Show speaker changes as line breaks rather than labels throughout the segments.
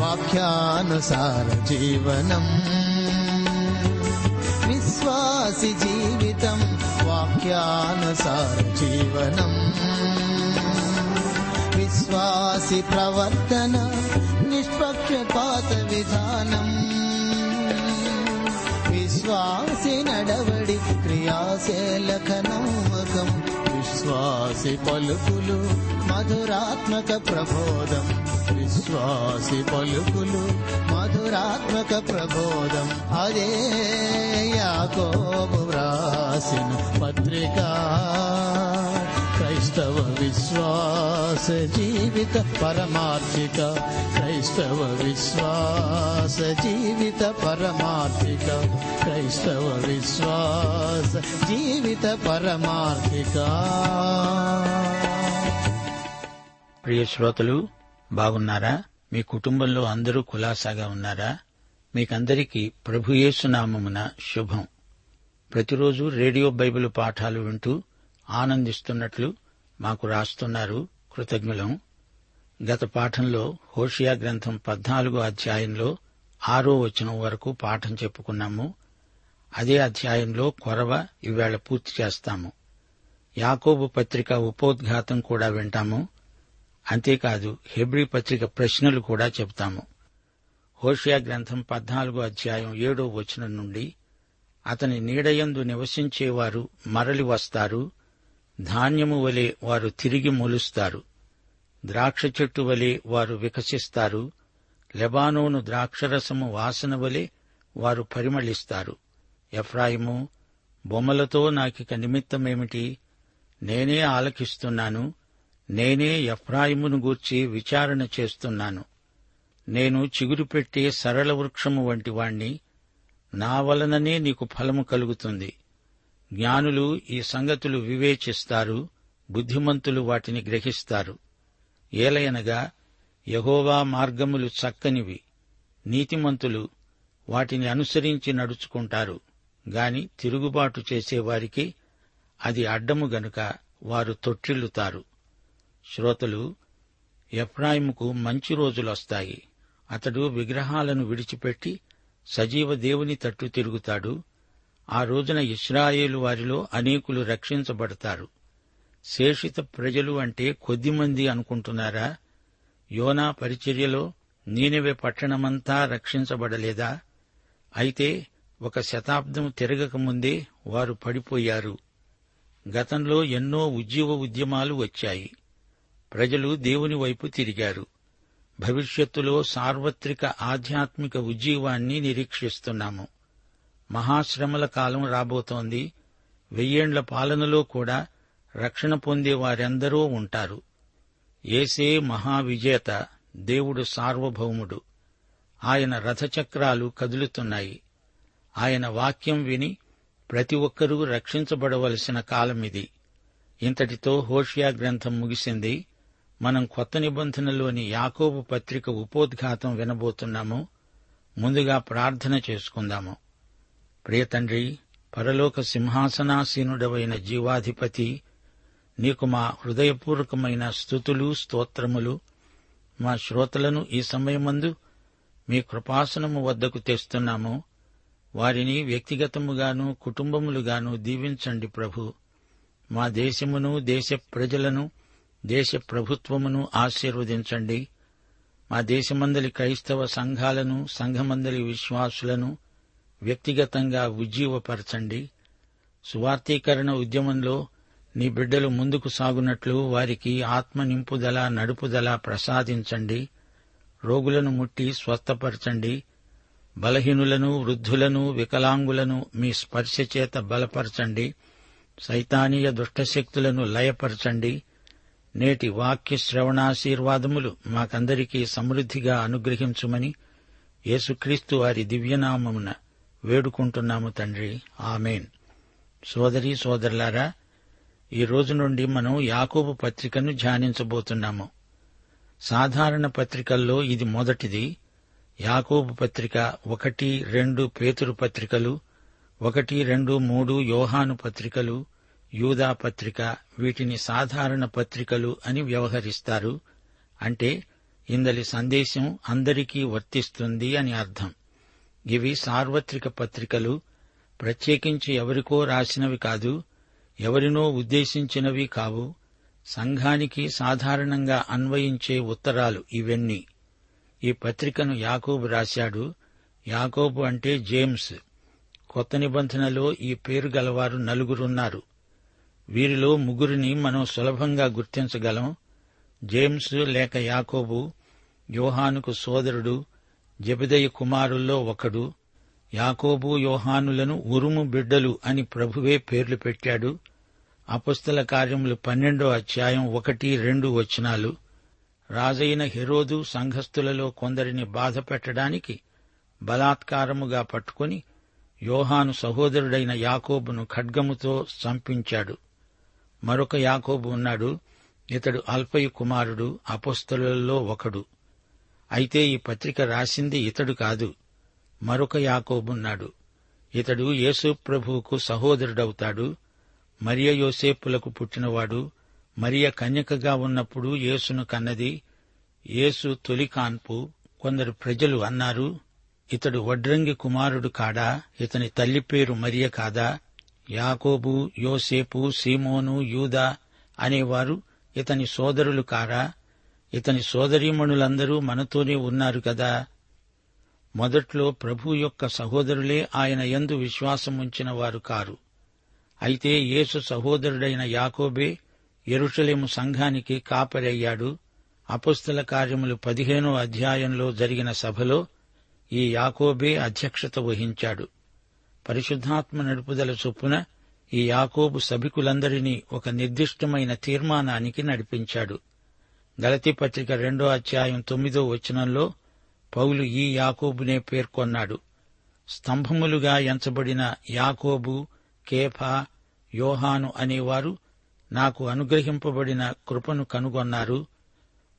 वाक्यानुसारजीवनम्। विश्वासि जीवितं वाक्यानुसारजीवनम्। विश्वासि प्रवर्तन निष्पक्षपातविधानम् विश्वासि नडवडि क्रियाशलखनोमगम् విశ్వాసి పలుకులు మధురాత్మక ప్రబోధం. విశ్వాసి పలుకులు మధురాత్మక ప్రబోధం. అదే యాకోబు వ్రాసిన పత్రికా. క్రైస్తవ విశ్వాస జీవిత పరమార్థిక క్రైస్తవ విశ్వాస జీవిత పరమార్థిక క్రైస్తవ విశ్వాస జీవిత పరమార్థిక.
ప్రియ శ్రోతలు బాగున్నారా? మీ కుటుంబంలో అందరూ కులాసాగా ఉన్నారా? మీకందరికీ ప్రభుయేసునామమున శుభం. ప్రతిరోజు రేడియో బైబిల్ పాఠాలు వింటూ ఆనందిస్తున్నట్లు మాకు రాస్తున్నారు కృతజ్ఞులం. గత పాఠంలో హోషియా గ్రంథం పద్నాలుగో అధ్యాయంలో ఆరో వచనం వరకు పాఠం చెప్పుకున్నాము. అదే అధ్యాయంలో కొరవ ఇవాళ పూర్తి చేస్తాము. యాకోబు పత్రిక ఉపోద్ఘాతం కూడా వింటాము. అంతేకాదు హెబ్రీ పత్రిక ప్రశ్నలు కూడా చెబుతాము. హోషియా గ్రంథం పద్నాలుగో అధ్యాయం ఏడో వచనం నుండి అతని నీడయందు నివసించేవారు మరలి వస్తారు ధాన్యము వలె వారు తిరిగి మొలుస్తారు. ద్రాక్ష చెట్టు వలె వారు వికసిస్తారు. లెబానోను ద్రాక్షరసము వాసన వలె వారు పరిమళిస్తారు. ఎఫ్రాయిము బొమ్మలతో నాకిక నిమిత్తమేమిటి? నేనే ఆలకిస్తున్నాను. నేనే ఎఫ్రాయిమును గూర్చి విచారణ చేస్తున్నాను. నేను చిగురు పెట్టే సరళ వృక్షము వంటి వాణ్ణి. నా వలననే నీకు ఫలము కలుగుతుంది. జ్ఞానులు ఈ సంగతులు వివేచిస్తారు బుద్ధిమంతులు వాటిని గ్రహిస్తారు. ఏలయనగా యహోవా మార్గములు చక్కనివి నీతిమంతులు వాటిని అనుసరించి నడుచుకుంటారు గాని తిరుగుబాటు చేసేవారికి అది అడ్డము గనుక వారు తొట్టిల్లుతారు. శ్రోతలు ఎఫ్రాయిముకు మంచి రోజులొస్తాయి. అతడు విగ్రహాలను విడిచిపెట్టి సజీవ దేవుని తట్టు తిరుగుతాడు ఆ రోజున ఇస్రాయేలు వారిలో అనేకులు రక్షించబడతారు. శేషిత ప్రజలు అంటే కొద్దిమంది అనుకుంటున్నారా? యోనా పరిచర్యలో నీనెవె పట్టణమంతా రక్షించబడలేదా? అయితే ఒక శతాబ్దం తిరగకముందే వారు పడిపోయారు. గతంలో ఎన్నో ఉద్యోగ ఉద్యమాలు వచ్చాయి. ప్రజలు దేవుని వైపు తిరిగారు. భవిష్యత్తులో సార్వత్రిక ఆధ్యాత్మిక ఉజ్జీవాన్ని నిరీక్షిస్తున్నాము. మహాశ్రమల కాలం రాబోతోంది. వెయ్యేండ్ల పాలనలో కూడా రక్షణ పొందే వారెందరో ఉంటారు. ఏసే మహావిజేత దేవుడు సార్వభౌముడు. ఆయన రథచక్రాలు కదులుతున్నాయి. ఆయన వాక్యం విని ప్రతి ఒక్కరూ రక్షించబడవలసిన కాలమిది ఇంతటితో హోషియా గ్రంథం ముగిసింది. మనం కొత్త నిబంధనలోని యాకోబు పత్రిక ఉపోద్ఘాతం వినబోతున్నాము. ముందుగా ప్రార్థన చేసుకుందాము. ప్రియతండ్రి పరలోక సింహాసనాసీనుడవైన జీవాధిపతి నీకు మా హృదయపూర్వకమైన స్థుతులు స్తోత్రములు మా శ్రోతలను ఈ సమయమందు మీ కృపాసనము వద్దకు తెస్తున్నాము. వారిని వ్యక్తిగతముగాను కుటుంబములుగాను దీవించండి ప్రభు. మా దేశమును దేశ ప్రజలను దేశ ప్రభుత్వమును ఆశీర్వదించండి. మా దేశమందలి క్రైస్తవ సంఘాలను సంఘమందలి విశ్వాసులను వ్యక్తిగతంగా ఉజ్జీవపరచండి. సువార్తీకరణ ఉద్యమంలో నీ బిడ్డలు ముందుకు సాగునట్లు వారికి ఆత్మ నింపుదల నడుపుదల ప్రసాదించండి. రోగులను ముట్టి స్వస్థపరచండి. బలహీనులను వృద్ధులను వికలాంగులను మీ స్పర్శ చేత బలపరచండి. సైతానీయ దుష్టశక్తులను లయపరచండి. నేటి వాక్య శ్రవణాశీర్వాదములు మాకందరికీ సమృద్దిగా అనుగ్రహించుమని యేసుక్రీస్తు వారి దివ్యనామమున వేడుకుంటున్నాము తండ్రి. ఆమెన్. సోదరి సోదరులారా ఈ రోజు నుండి మనం యాకోబు పత్రికను ధ్యానించబోతున్నాము. సాధారణ పత్రికల్లో ఇది మొదటిది. యాకోబు పత్రిక ఒకటి రెండు పేతురు పత్రికలు ఒకటి రెండు మూడు యోహాను పత్రికలు యూదా పత్రిక వీటిని సాధారణ పత్రికలు అని వ్యవహరిస్తారు. అంటే ఇందలి సందేశం అందరికీ వర్తిస్తుంది అని అర్థం. ఇవి సార్వత్రిక పత్రికలు ప్రత్యేకించి ఎవరికో రాసినవి కాదు ఎవరినో ఉద్దేశించినవి కావు సంఘానికి సాధారణంగా అన్వయించే ఉత్తరాలు ఇవన్నీ. ఈ పత్రికను యాకోబు రాశాడు. యాకోబు అంటే జేమ్స్. కొత్త నిబంధనలో ఈ పేరు గలవారు నలుగురున్నారు. వీరిలో ముగ్గురిని మనం సులభంగా గుర్తించగలం. జేమ్స్ లేక యాకోబు యోహానుకు సోదరుడు జబిదయ కుమారుల్లో ఒకడు యాకోబు యోహానులను ఉరుము బిడ్డలు అని ప్రభువే పేర్లు పెట్టాడు. అపుస్తల కార్యములు పన్నెండో అధ్యాయం ఒకటి రెండు వచనాలు. రాజైన హెరోదు సంఘస్థులలో కొందరిని బాధ పెట్టడానికి బలాత్కారముగా పట్టుకుని యోహాను సహోదరుడైన యాకోబును ఖడ్గముతో చంపించాడు మరొక యాకోబు ఉన్నాడు. ఇతడు అల్పయ కుమారుడు అపుస్తలలో ఒకడు. అయితే ఈ పత్రిక రాసింది ఇతడు కాదు మరొక యాకోబున్నాడు. ఇతడు యేసు ప్రభువుకు సహోదరుడవుతాడు మరియ యోసేపులకు పుట్టినవాడు మరియ కన్యకగా ఉన్నప్పుడు యేసును కన్నది యేసు తొలి కాన్పు కొందరు ప్రజలు అన్నారు ఇతడు వడ్రంగి కుమారుడు కాడా ఇతని తల్లి పేరు మరియ కాదా యాకోబు యోసేపు సీమోను యూదా అనేవారు ఇతని సోదరులు కారా ఇతని సోదరీమణులందరూ మనతోనే ఉన్నారు కదా. మొదట్లో ప్రభు యొక్క సహోదరులే ఆయన యందు విశ్వాసముంచిన వారు కారు. అయితే యేసు సహోదరుడైన యాకోబే ఎరుషలేము సంఘానికి కాపరయ్యాడు. అపుస్తల కార్యములు పదిహేనో అధ్యాయంలో జరిగిన సభలో ఈ యాకోబే అధ్యక్షత వహించాడు. పరిశుద్ధాత్మ నడుపుదల చొప్పున ఈ యాకోబు సభికులందరినీ ఒక నిర్దిష్టమైన తీర్మానానికి నడిపించాడు. గలతి పత్రిక రెండో అధ్యాయం తొమ్మిదో వచనంలో పౌలు ఈ యాకోబునే పేర్కొన్నాడు. స్తంభములుగా ఎంచబడిన యాకోబు కేఫా యోహాను అనేవారు నాకు అనుగ్రహింపబడిన కృపను కనుగొన్నారు.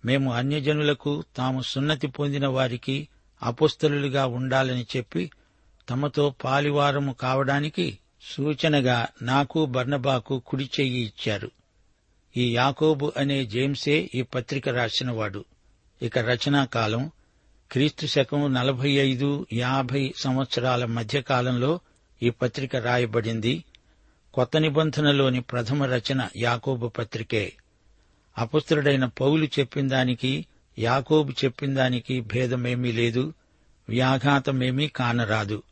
మేము అన్యజనులకు తాము సున్నతి పొందిన వారికి అపుస్తలుగా ఉండాలని చెప్పి తమతో పాలివారము కావడానికి సూచనగా నాకు బర్నబాకు కుడి చెయ్యి ఇచ్చారు. ఈ యాకోబు అనే జేమ్సే ఈ పత్రిక రాసినవాడు. ఇక రచనాకాలం క్రీస్తు శకం నలభై ఐదు యాభై సంవత్సరాల మధ్యకాలంలో ఈ పత్రిక రాయబడింది. కొత్త నిబంధనలోని ప్రథమ రచన యాకోబు పత్రికే. అపుత్రుడైన పౌలు చెప్పిన దానికి యాకోబు చెప్పిన దానికి భేదమేమీ లేదు వ్యాఘాతమేమీ కానరాదు.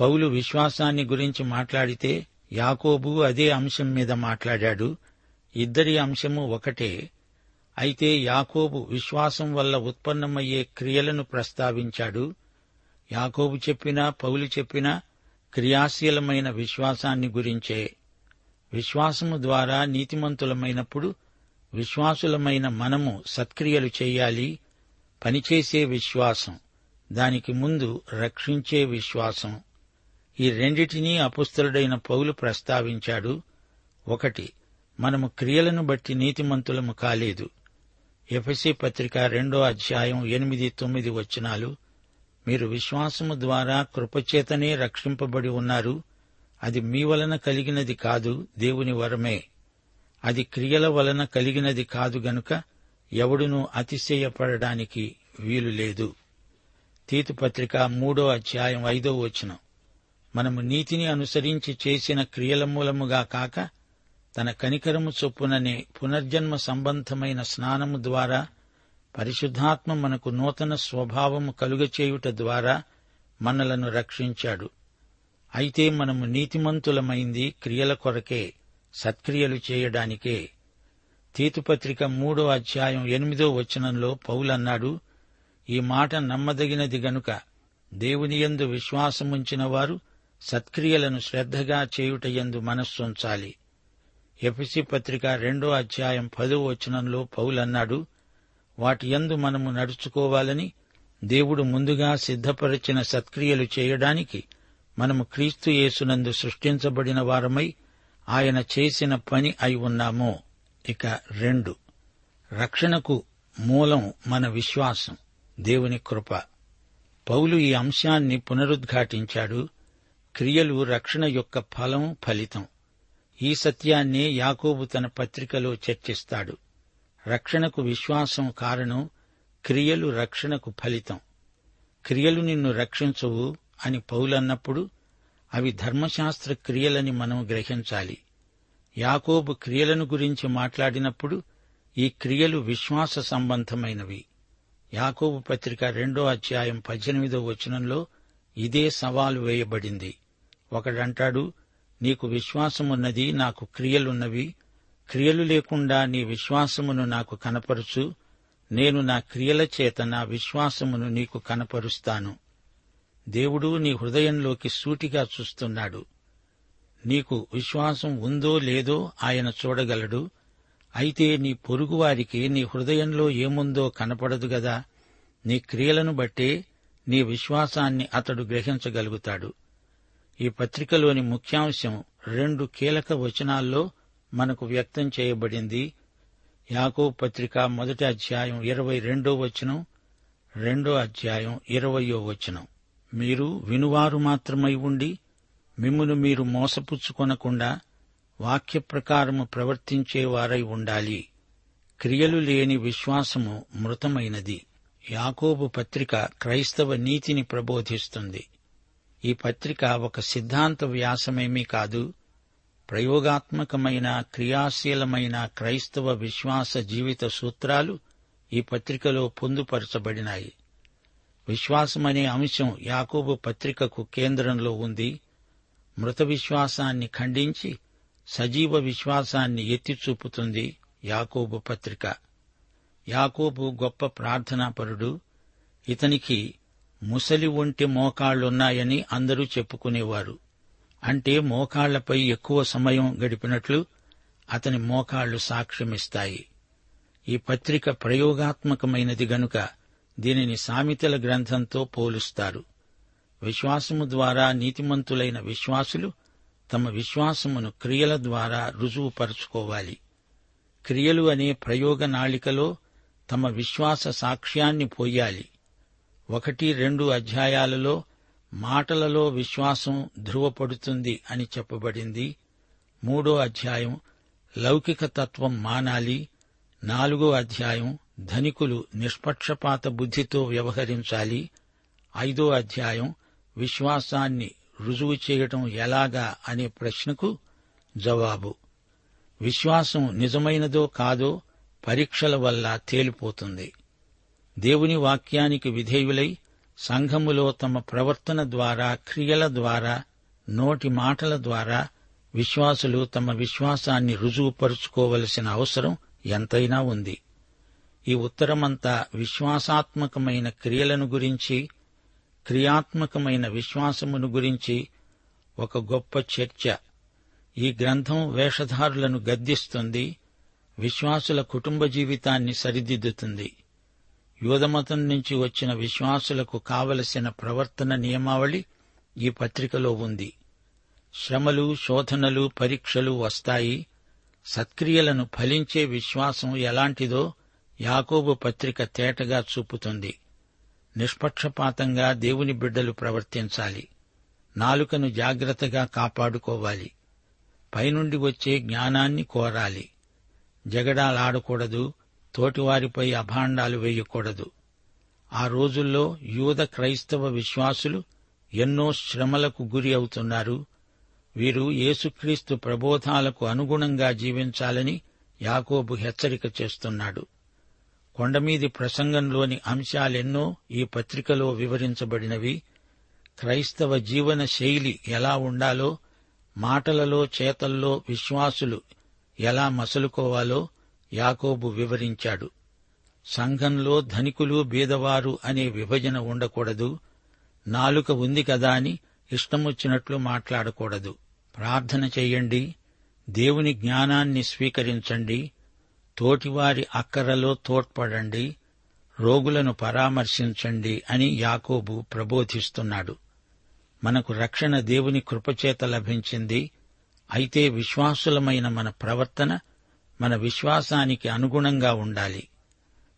పౌలు విశ్వాసాన్ని గురించి మాట్లాడితే యాకోబు అదే అంశం మీద మాట్లాడాడు. ఇద్దరి అంశము ఒకటే. అయితే యాకోబు విశ్వాసం వల్ల ఉత్పన్నమయ్యే క్రియలను ప్రస్తావించాడు. యాకోబు చెప్పినా పౌలు చెప్పినా క్రియాశీలమైన విశ్వాసాన్ని గురించే. విశ్వాసము ద్వారా నీతిమంతులమైనప్పుడు విశ్వాసులమైన మనము సత్క్రియలు చేయాలి. పనిచేసే విశ్వాసం దానికి ముందు రక్షించే విశ్వాసం. ఈ రెండిటినీ అపుస్తలుడైన పౌలు ప్రస్తావించాడు. ఒకటి మనము క్రియలను బట్టి నీతిమంతులము కాలేదు. ఎఫ్ఎసి పత్రిక రెండో అధ్యాయం ఎనిమిది తొమ్మిది వచనాలు మీరు విశ్వాసము ద్వారా కృపచేతనే రక్షింపబడి ఉన్నారు. అది మీ వలన కలిగినది కాదు దేవుని వరమే. అది క్రియల వలన కలిగినది కాదు గనుక ఎవడునూ అతిశయపడడానికి వీలు లేదు. తీతు పత్రిక మూడో అధ్యాయం ఐదో వచనం. మనము నీతిని అనుసరించి చేసిన క్రియల మూలముగా కాక తన కనికరము చొప్పుననే పునర్జన్మ సంబంధమైన స్నానము ద్వారా పరిశుద్ధాత్మ మనకు నూతన స్వభావము కలుగచేయుట ద్వారా మనలను రక్షించాడు. అయితే మనము నీతిమంతులమైంది క్రియల కొరకే సత్క్రియలు చేయడానికే. తీతుపత్రిక మూడో అధ్యాయం ఎనిమిదో వచనంలో పౌలన్నాడు ఈ మాట నమ్మదగినది గనుక దేవునియందు విశ్వాసముంచిన వారు సత్క్రియలను శ్రద్ధగా చేయుటయందు మనస్సుంచాలి. ఎపిసి పత్రిక రెండో అధ్యాయం పదో వచనంలో పౌలన్నాడు వాటి యందు మనము నడుచుకోవాలని దేవుడు ముందుగా సిద్ధపరిచిన సత్క్రియలు చేయడానికి మనము క్రీస్తు యేసునందు సృష్టించబడిన వారమై ఆయన చేసిన పని అయి ఉన్నామో. ఇక రెండు. రక్షణకు మూలం మన విశ్వాసం దేవుని కృప. పౌలు ఈ అంశాన్ని పునరుద్ఘాటించాడు. క్రియలు రక్షణ యొక్క ఫలం ఫలితం. ఈ సత్యాన్నే యాకోబు తన పత్రికలో చర్చిస్తాడు. రక్షణకు విశ్వాసం కారణం క్రియలు రక్షణకు ఫలితం. క్రియలు నిన్ను రక్షించవు అని పౌలన్నప్పుడు అవి ధర్మశాస్త్ర క్రియలని మనం గ్రహించాలి. యాకోబు క్రియలను గురించి మాట్లాడినప్పుడు ఈ క్రియలు విశ్వాస సంబంధమైనవి. యాకోబు పత్రిక రెండో అధ్యాయం పద్దెనిమిదో వచనంలో ఇదే సవాలు వేయబడింది. ఒకడంటాడు నీకు విశ్వాసమున్నది నాకు క్రియలున్నవి. క్రియలు లేకుండా నీ విశ్వాసమును నాకు కనపరుచు. నేను నా క్రియల చేత నా విశ్వాసమును నీకు కనపరుస్తాను. దేవుడు నీ హృదయంలోకి సూటిగా చూస్తున్నాడు. నీకు విశ్వాసం ఉందో లేదో ఆయన చూడగలడు. అయితే నీ పొరుగువారికి నీ హృదయంలో ఏముందో కనపడదు గదా. నీ క్రియలను బట్టే నీ విశ్వాసాన్ని అతడు గ్రహించగలుగుతాడు. ఈ పత్రికలోని ముఖ్యాంశం రెండు కీలక వచనాల్లో మనకు వ్యక్తం చేయబడింది. యాకో పత్రిక మొదటి అధ్యాయం ఇరవై రెండో వచనం రెండో అధ్యాయం ఇరవయో వచనం. మీరు వినువారు మాత్రమై ఉండి మిమ్మును మీరు మోసపుచ్చుకొనకుండా వాక్య ప్రకారము ప్రవర్తించేవారై ఉండాలి. క్రియలు లేని విశ్వాసము మృతమైనది. యాకోబు పత్రిక క్రైస్తవ నీతిని ప్రబోధిస్తుంది. ఈ పత్రిక ఒక సిద్ధాంత వ్యాసమేమీ కాదు. ప్రయోగాత్మకమైన క్రియాశీలమైన క్రైస్తవ విశ్వాస జీవిత సూత్రాలు ఈ పత్రికలో పొందుపరచబడినాయి. విశ్వాసమనే అంశం యాకోబు పత్రికకు కేంద్రంలో ఉంది. మృత విశ్వాసాన్ని ఖండించి సజీవ విశ్వాసాన్ని ఎత్తిచూపుతుంది యాకోబు పత్రిక. యాకోబు గొప్ప ప్రార్థనాపరుడు. ఇతనికి ముసలి ఒంటి మోకాళ్ళున్నాయని అందరూ చెప్పుకునేవారు. అంటే మోకాళ్ళపై ఎక్కువ సమయం గడిపినట్లు అతని మోకాళ్ళు సాక్ష్యమిస్తాయి. ఈ పత్రిక ప్రయోగాత్మకమైనది గనుక దీనిని సామెతల గ్రంథంతో పోలుస్తారు. విశ్వాసము ద్వారా నీతిమంతులైన విశ్వాసులు తమ విశ్వాసమును క్రియల ద్వారా రుజువుపరుచుకోవాలి. క్రియలు అనే ప్రయోగ నాళికలో తమ విశ్వాస సాక్ష్యాన్ని పోయాలి. ఒకటి రెండు అధ్యాయాలలో మాటలలో విశ్వాసం ధృవపడుతుంది అని చెప్పబడింది. మూడో అధ్యాయం లౌకిక తత్వం మానాలి. నాలుగో అధ్యాయం ధనికులు నిష్పక్షపాత బుద్ధితో వ్యవహరించాలి. ఐదో అధ్యాయం విశ్వాసాన్ని రుజువు చేయటం ఎలాగా అనే ప్రశ్నకు జవాబు. విశ్వాసం నిజమైనదో కాదో పరీక్షల వల్ల తేలిపోతుంది. దేవుని వాక్యానికి విధేయులై సంఘములో తమ ప్రవర్తన ద్వారా క్రియల ద్వారా నోటి మాటల ద్వారా విశ్వాసులు తమ విశ్వాసాన్ని రుజువుపరుచుకోవలసిన అవసరం ఎంతైనా ఉంది. ఈ ఉత్తరమంతా విశ్వాసాత్మకమైన క్రియలను గురించి క్రియాత్మకమైన విశ్వాసమును గురించి ఒక గొప్ప చర్చ. ఈ గ్రంథం వేషధారులను గద్దిస్తుంది విశ్వాసుల కుటుంబ జీవితాన్ని సరిదిద్దుతుంది. యూదమతం నుంచి వచ్చిన విశ్వాసులకు కావలసిన ప్రవర్తన నియమావళి ఈ పత్రికలో ఉంది. శ్రమలు శోధనలు పరీక్షలు వస్తాయి. సత్క్రియలను ఫలించే విశ్వాసం ఎలాంటిదో యాకోబు పత్రిక తేటగా చూపుతుంది. నిష్పక్షపాతంగా దేవుని బిడ్డలు ప్రవర్తించాలి. నాలుకను జాగ్రత్తగా కాపాడుకోవాలి. పైనుండి వచ్చే జ్ఞానాన్ని కోరాలి. జగడాలాడకూడదు. తోటివారిపై అభాండాలు వేయకూడదు. ఆ రోజుల్లో యూద క్రైస్తవ విశ్వాసులు ఎన్నో శ్రమలకు గురి అవుతున్నారు. వీరు యేసుక్రీస్తు ప్రబోధాలకు అనుగుణంగా జీవించాలని యాకోబు హెచ్చరిక చేస్తున్నాడు. కొండమీది ప్రసంగంలోని అంశాలెన్నో ఈ పత్రికలో వివరించబడినవి. క్రైస్తవ జీవన శైలి ఎలా ఉండాలో మాటలలో చేతల్లో విశ్వాసులు ఎలా మసలుకోవాలో యాకోబు వివరించాడు. సంఘంలో ధనికులు బీదవారు అనే విభజన ఉండకూడదు. నాలుక ఉంది కదా అని ఇష్టమొచ్చినట్లు మాట్లాడకూడదు. ప్రార్థన చెయ్యండి దేవుని జ్ఞానాన్ని స్వీకరించండి. తోటివారి అక్కరలో తోడ్పడండి. రోగులను పరామర్శించండి అని యాకోబు ప్రబోధిస్తున్నాడు. మనకు రక్షణ దేవుని కృపచేత లభించింది. అయితే విశ్వాసులమైన మన ప్రవర్తన మన విశ్వాసానికి అనుగుణంగా ఉండాలి.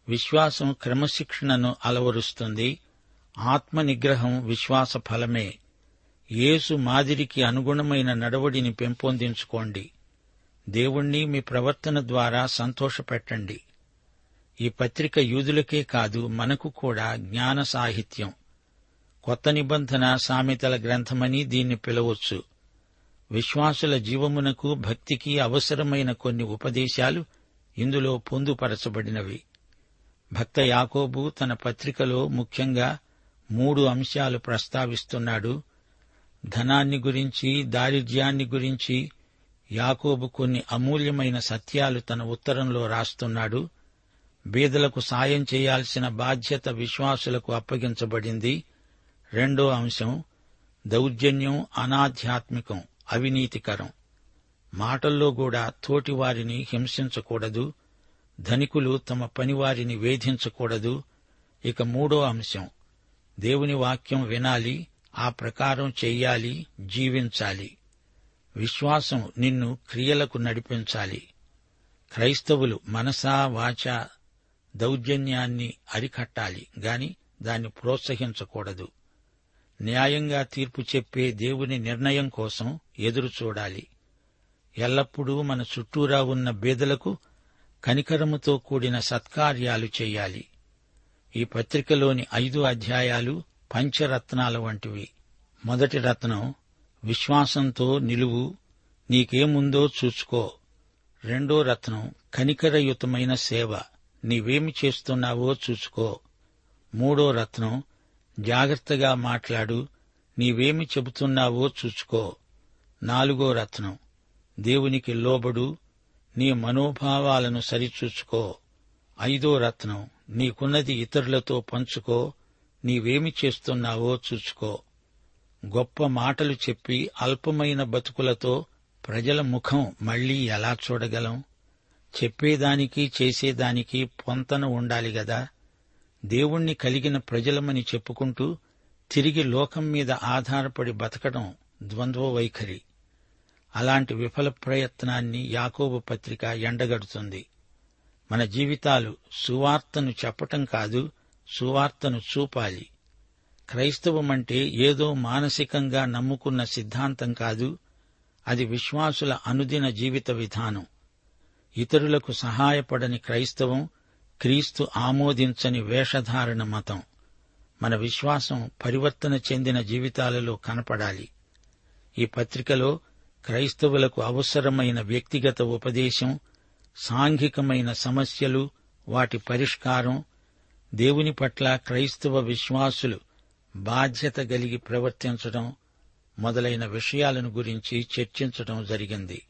విశ్వాసం క్రమశిక్షణను అలవరుస్తుంది. ఆత్మ నిగ్రహం విశ్వాస ఫలమే. యేసు మాదిరికి అనుగుణమైన నడవడిని పెంపొందించుకోండి. దేవుణ్ణి మీ ప్రవర్తన ద్వారా సంతోషపెట్టండి. ఈ పత్రిక యూదులకే కాదు మనకు కూడా జ్ఞాన సాహిత్యం. కొత్త నిబంధన సామెతల గ్రంథమని దీన్ని పిలవచ్చు. విశ్వాసుల జీవమునకు భక్తికి అవసరమైన కొన్ని ఉపదేశాలు ఇందులో పొందుపరచబడినవి. భక్త యాకోబు తన పత్రికలో ముఖ్యంగా మూడు అంశాలు ప్రస్తావిస్తున్నాడు. ధనాన్ని గురించి దారిద్ర్యాన్ని గురించి యాకోబు కొన్ని అమూల్యమైన సత్యాలు తన ఉత్తరంలో రాస్తున్నాడు. బీదలకు సాయం చేయాల్సిన బాధ్యత విశ్వాసులకు అప్పగించబడింది. రెండో అంశం దౌర్జన్యం అనాధ్యాత్మికం. అవినీతికరం. మాటల్లో కూడా తోటివారిని హింసించకూడదు. ధనికులు తమ పనివారిని వేధించకూడదు. ఇక మూడో అంశం. దేవుని వాక్యం వినాలి ఆ ప్రకారం చెయ్యాలి జీవించాలి. విశ్వాసం నిన్ను క్రియలకు నడిపించాలి. క్రైస్తవులు మనసా వాచా దౌర్జన్యాన్ని అరికట్టాలి గాని దాన్ని ప్రోత్సహించకూడదు. న్యాయంగా తీర్పు చెప్పే దేవుని నిర్ణయం కోసం ఎదురుచూడాలి ఎల్లప్పుడూ మన చుట్టూరా ఉన్న బేదలకు కనికరముతో కూడిన సత్కార్యాలు చెయ్యాలి ఈ పత్రికలోని ఐదు అధ్యాయాలు పంచరత్నాల వంటివి. మొదటి రత్నం విశ్వాసంతో నిలువు నీకేముందో చూసుకో. రెండో రత్నం కనికరయుతమైన సేవ నీవేమి చేస్తున్నావో చూసుకో. మూడో రత్నం జాగ్రత్తగా మాట్లాడు. నీవేమి చెబుతున్నావో చూసుకో నాలుగో రత్నం. దేవునికి లోబడు. నీ మనోభావాలను సరిచూచుకో. ఐదో రత్నం. నీకున్నది ఇతరులతో పంచుకో. నీవేమి చేస్తున్నావో చూచుకో. గొప్ప మాటలు చెప్పి అల్పమైన బతుకులతో ప్రజల ముఖం మళ్ళీ ఎలా చూడగలం? చెప్పేదానికి చేసేదానికి పొంతన ఉండాలి గదా? దేవుణ్ణి కలిగిన ప్రజలమని చెప్పుకుంటూ తిరిగి లోకం మీద ఆధారపడి బతకడం ద్వంద్వ వైఖరి అలాంటి విఫల ప్రయత్నాన్ని యాకోబు పత్రిక ఎండగడుతుంది. మన జీవితాలు సువార్తను చెప్పటం కాదు సువార్తను చూపాలి. క్రైస్తవమంటే ఏదో మానసికంగా నమ్ముకున్న సిద్ధాంతం కాదు అది విశ్వాసుల అనుదిన జీవిత విధానం. ఇతరులకు సహాయపడని క్రైస్తవం క్రీస్తు ఆమోదించని వేషధారణ మతం. మన విశ్వాసం పరివర్తన చెందిన జీవితాలలో కనపడాలి. ఈ పత్రికలో క్రైస్తవులకు అవసరమైన వ్యక్తిగత ఉపదేశం సాంఘికమైన సమస్యలు వాటి పరిష్కారం దేవుని పట్ల క్రైస్తవ విశ్వాసులు బాధ్యత కలిగి ప్రవర్తించడం మొదలైన విషయాలను గురించి చర్చించడం జరిగింది.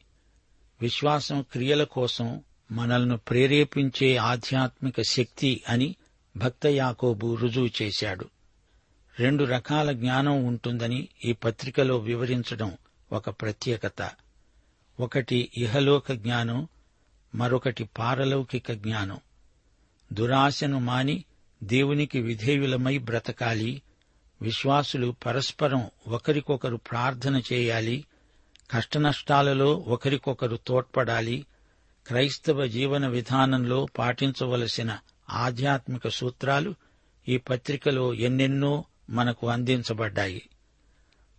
విశ్వాసం క్రియల కోసం మనల్ని ప్రేరేపించే ఆధ్యాత్మిక శక్తి అని భక్త యాకోబు రుజువు చేశాడు. రెండు రకాల జ్ఞానం ఉంటుందని ఈ పత్రికలో వివరించడం ఒక ప్రత్యేకత. ఒకటి ఇహలోక జ్ఞానం మరొకటి పారలౌకిక జ్ఞానం. దురాశను మాని దేవునికి విధేయులమై బ్రతకాలి విశ్వాసులు పరస్పరం ఒకరికొకరు ప్రార్థన చేయాలి కష్టనష్టాలలో ఒకరికొకరు తోడ్పడాలి క్రైస్తవ జీవన విధానంలో పాటించవలసిన ఆధ్యాత్మిక సూత్రాలు ఈ పత్రికలో ఎన్నెన్నో మనకు అందించబడ్డాయి.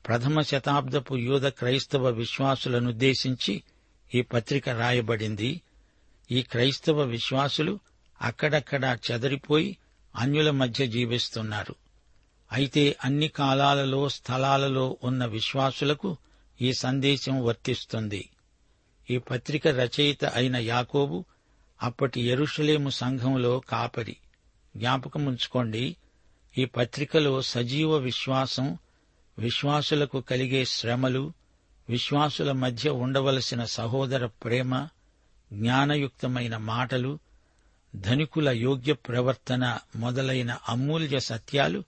ప్రథమ శతాబ్దపు యూద క్రైస్తవ విశ్వాసులనుద్దేశించి ఈ పత్రిక రాయబడింది. ఈ క్రైస్తవ విశ్వాసులు అక్కడక్కడా చెదరిపోయి అన్యుల మధ్య జీవిస్తున్నారు. అయితే అన్ని కాలాలలో స్థలాలలో ఉన్న విశ్వాసులకు ఈ సందేశం వర్తిస్తుంది. ఈ పత్రిక రచయిత అయిన యాకోబు అప్పటి ఎరుషలేము సంఘంలో కాపరి. జ్ఞాపకముంచుకోండి ఈ పత్రికలో సజీవ విశ్వాసం విశ్వాసులకు కలిగే శ్రమలు విశ్వాసుల మధ్య ఉండవలసిన సహోదర ప్రేమ జ్ఞానయుక్తమైన మాటలు ధనికుల యోగ్య ప్రవర్తన మొదలైన అమూల్య సత్యాలు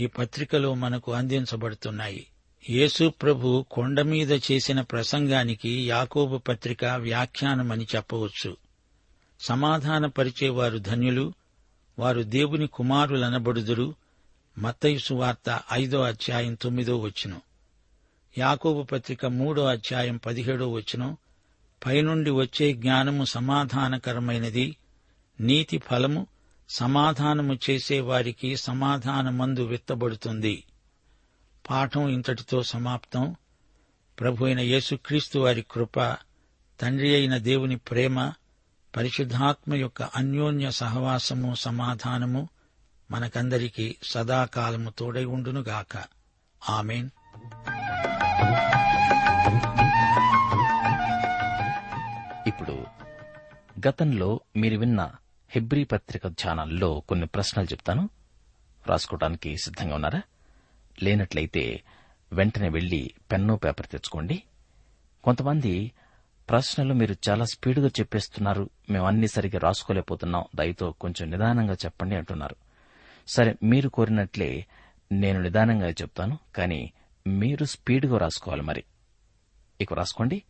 ఈ పత్రికలో మనకు అందించబడుతున్నాయి. యేసు ప్రభు కొండ మీద చేసిన ప్రసంగానికి యాకోబు పత్రిక వ్యాఖ్యానమని చెప్పవచ్చు. సమాధానపరిచేవారు ధన్యులు వారు దేవుని కుమారులనబడుదురు. మత్తయుసు వార్త ఐదో అధ్యాయం తొమ్మిదో వచ్చును యాకోబు పత్రిక మూడో అధ్యాయం పదిహేడో వచ్చును పైనుండి వచ్చే జ్ఞానము సమాధానకరమైనది. నీతి ఫలము సమాధానము చేసేవారికి సమాధానమందు విత్తబడుతుంది. పాఠం ఇంతటితో సమాప్తం. ప్రభు అయిన యేసుక్రీస్తు వారి కృప తండ్రి అయిన దేవుని ప్రేమ పరిశుద్ధాత్మ యొక్క అన్యోన్య సహవాసము సమాధానము మనకందరికీ సదాకాలము తోడై ఉండునుగాక. ఆమెన్.
ఇప్పుడు గతంలో మీరు విన్న హెబ్రీ పత్రిక ధ్యానాల్లో కొన్ని ప్రశ్నలు చెప్తాను. రాసుకోవడానికి సిద్ధంగా ఉన్నారా? లేనట్లయితే వెంటనే వెళ్ళి పెన్ను పేపర్ తెచ్చుకోండి. కొంతమంది ప్రశ్నలు మీరు చాలా స్పీడ్గా చెప్పేస్తున్నారు మేము అన్ని సరిగ్గా రాసుకోలేకపోతున్నాం దయతో కొంచెం నిదానంగా చెప్పండి అంటున్నారు. సరే మీరు కోరినట్లే నేను నిదానంగా చెప్తాను కానీ మీరు స్పీడ్గా రాసుకోవాలి మరి. ఇక రాసుకోండి.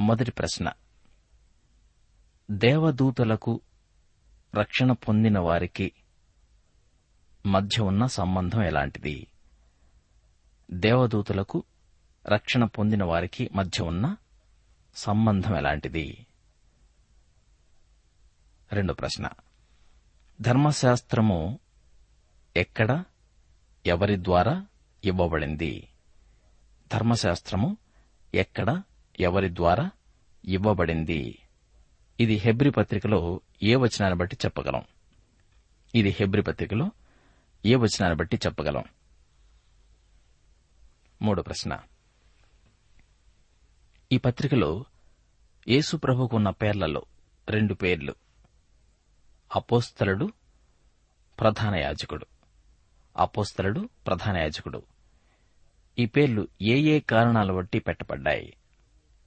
మొదటి ప్రశ్న. దేవదూతలకు రక్షణ పొందిన వారికి మధ్య ఉన్న సంబంధం ఎలాంటిది? దేవదూతలకు రక్షణ పొందిన వారికి మధ్య ఉన్న సంబంధం ఎలాంటిది? రెండు ప్రశ్న. ధర్మశాస్త్రము ఎక్కడ ఎవరి ద్వారా ఇవ్వబడింది? ధర్మశాస్త్రము ఎక్కడ ఎవరి ద్వారా ఇవ్వబడింది? ఇది హెబ్రి పత్రికలో ఏ వచనాన్ని బట్టి చెప్పగలం? ఇది హెబ్రి పత్రికలో ఏ వచనాన్ని బట్టి చెప్పగలం? మూడో ప్రశ్న. ఈ పత్రికలో యేసు ప్రభుకు ఉన్న పేర్లలో రెండు పేర్లు. అపోస్తలుడు ప్రధాన యాజకుడు. అపోస్తలుడు ప్రధాన యాజకుడు. ఈ పేర్లు ఏ ఏ కారణాల బట్టి పెట్టబడ్డాయి?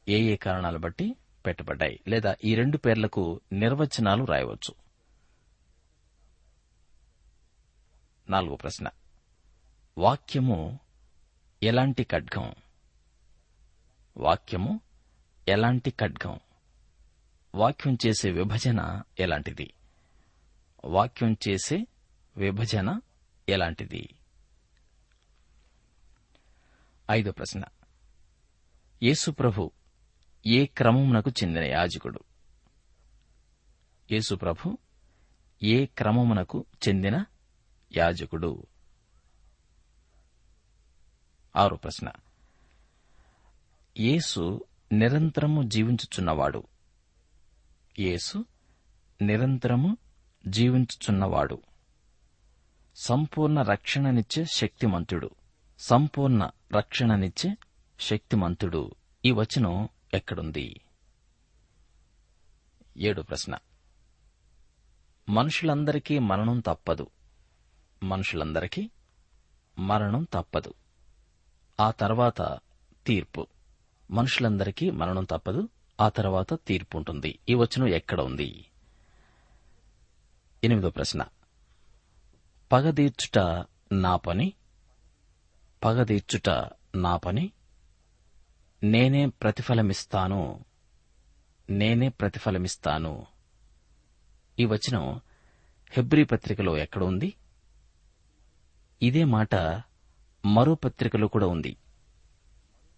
ఏ ఏ కారణాలు బట్టి పెట్టబడ్డాయి? లేదా ఈ రెండు పేర్లకు నిర్వచనాలు రాయవచ్చు? నాలుగో ప్రశ్న. వాక్యము ఎలాంటి ఖడ్గం? వాక్యము ఎలాంటి ఖడ్గం? వాక్యం చేసే విభజన ఎలాంటిది? వాక్యం చేసే విభజన ఎలాంటిది? ఐదో ప్రశ్న. యేసుప్రభు ఏ క్రమమునకు చెందిన యాజకుడు? యేసుప్రభు ఏ క్రమమునకు చెందిన యాజకుడు? ఆరో ప్రశ్న. యేసు నిరంతరము జీవించుచున్నవాడు. యేసు నిరంతరము జీవించుచున్నవాడు. సంపూర్ణ రక్షణనిచ్చే శక్తిమంతుడు. సంపూర్ణ రక్షణనిచ్చే శక్తిమంతుడు. ఈ వచనం ఎక్కడుంది? ఏడు ప్రశ్న. మనుషులందరికీ మరణం తప్పదు. మనుషులందరికీ మరణం తప్పదు. ఆ తర్వాత తీర్పు. మనుషులందరికీ మరణం తప్పదు ఆ తర్వాత తీర్పు ఉంటుంది. ఈ వచనం ఎక్కడ ఉంది? ఎనిమిదో ప్రశ్న. పగదీర్చుట నా పని పగదీర్చుట నా పని నేనే ప్రతిఫలమిస్తాను నేనే ప్రతిఫలమిస్తాను. ఈ వచనం హెబ్రీ పత్రికలో ఎక్కడ ఉంది? ఇదే మాట మరో పత్రికలో కూడా ఉంది.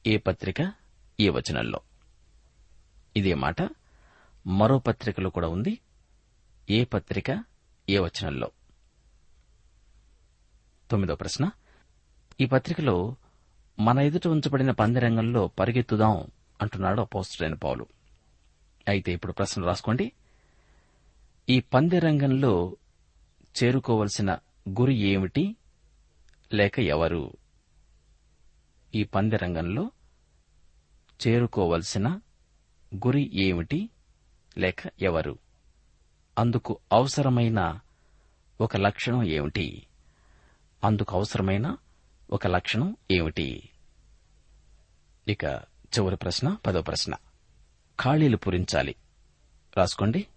ఏ పత్రిక? ఏ వచనంలో? ఇదే మాట మరో పత్రికలో కూడా ఉంది. ఏ పత్రిక? ఏ వచనంలో? తొమ్మిదో ప్రశ్న. ఈ పత్రికలో మన ఎదుట ఉంచబడిన పందిరంగంలో పరిగెత్తుదాం అంటున్నాడు అపోస్తుడైన పౌలు. అయితే ఇప్పుడు ప్రశ్న రాసుకోండి. ఈ పందిరంగంలో చేరుకోవలసిన గురి ఏమిటి?
లేక ఎవరు? ఈ పందిరంగంలో చేరుకోవలసిన గురి ఏమిటి? లేక ఎవరు? అందుకు అవసరమైన ఒక లక్షణం ఏమిటి? అందుకు అవసరమైన ఒక లక్షణం ఏమిటి? ఇక చివరి ప్రశ్న పదో ప్రశ్న. ఖాళీలు పూరించాలి. రాసుకోండి.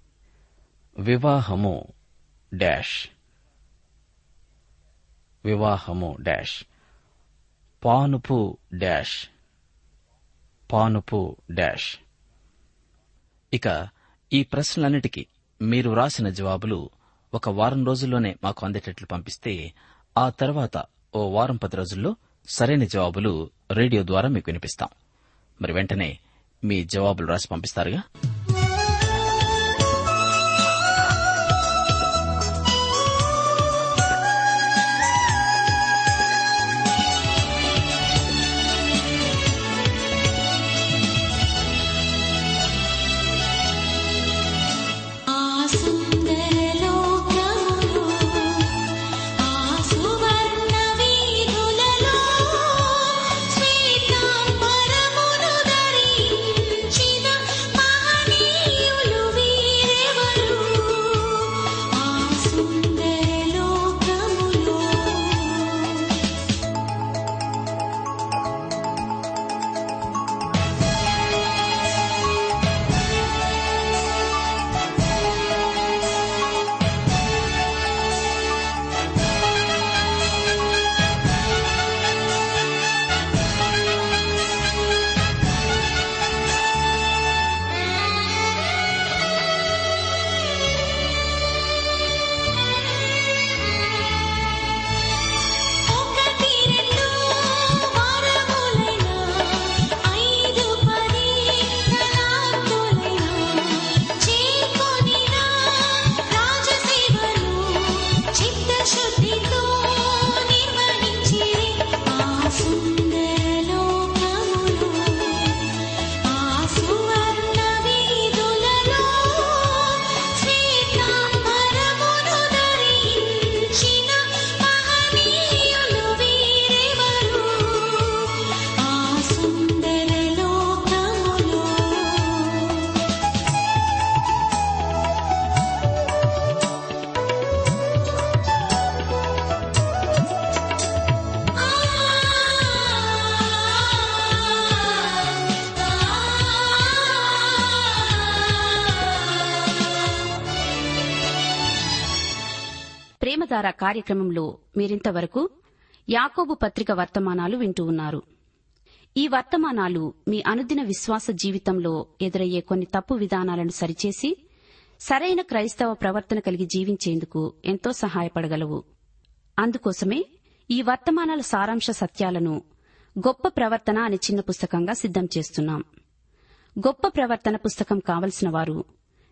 వివాహము డాష్. వివాహము డాష్. పానుపు డాష్. పానుపు డాష్. ఇక ఈ ప్రశ్నలన్నిటికీ మీరు వ్రాసిన జవాబులు ఒక వారం రోజుల్లోనే మాకు అందేటట్లు పంపిస్తే ఆ తర్వాత ఓ వారం పది రోజుల్లో సరైన జవాబులు రేడియో ద్వారా మీకు వినిపిస్తాం. మరి వెంటనే మీ జవాబులు రాసి పంపిస్తారుగా?
ప్రేమధార కార్యక్రమంలో మీరింతవరకు యాకోబు పత్రిక వర్తమానాలు వింటూ ఉన్నారు. ఈ వర్తమానాలు మీ అనుదిన విశ్వాస జీవితంలో ఎదురయ్యే కొన్ని తప్పు విధానాలను సరిచేసి సరైన క్రైస్తవ ప్రవర్తన కలిగి జీవించేందుకు ఎంతో సహాయపడగలవు. అందుకోసమే ఈ వర్తమానాల సారాంశ సత్యాలను గొప్ప ప్రవర్తన అనే చిన్న పుస్తకంగా సిద్దం చేస్తున్నాం. గొప్ప ప్రవర్తన పుస్తకం కావలసిన వారు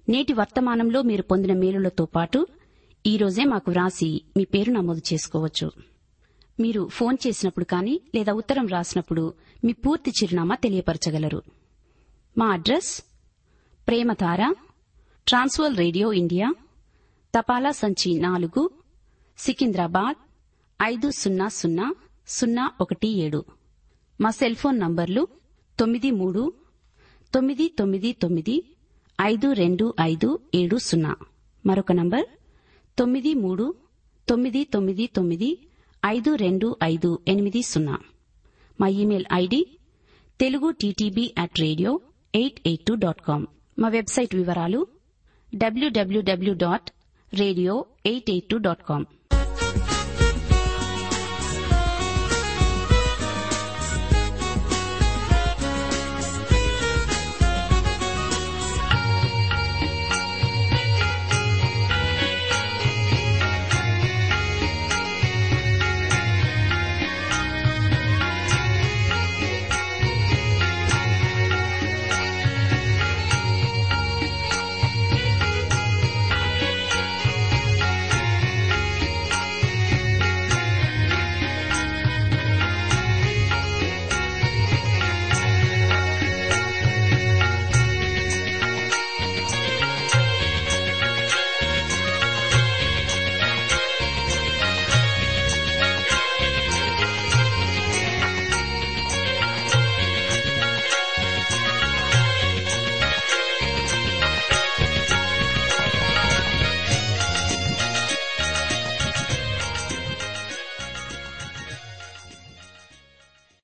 నేటి వర్తమానంలో మీరు పొందిన మేలులతో పాటు ఈరోజే మాకు వ్రాసి మీ పేరు నమోదు చేసుకోవచ్చు. మీరు ఫోన్ చేసినప్పుడు కానీ లేదా ఉత్తరం రాసినప్పుడు మీ పూర్తి చిరునామా తెలియపరచగలరు. మా address? Prematara trans world radio India తపాలా సంచి నాలుగు సికింద్రాబాద్ ఐదు సున్నా సున్నా సున్నా ఒకటి ఏడు. మా సెల్ ఫోన్ నంబర్లు తొమ్మిది మూడు తొమ్మిది తొమ్మిది తొమ్మిది ఐదు రెండు ఐదు ఏడు సున్నా. మరొక నంబర్? తొమ్మిది మూడు తొమ్మిది తొమ్మిది తొమ్మిది ఐదు రెండు ఐదు ఎనిమిది సున్నా. మా email ID Telugu TTB at radio eight eight two dot com మా వెబ్సైట్ వివరాలు WWW dot radio eight eight two dot com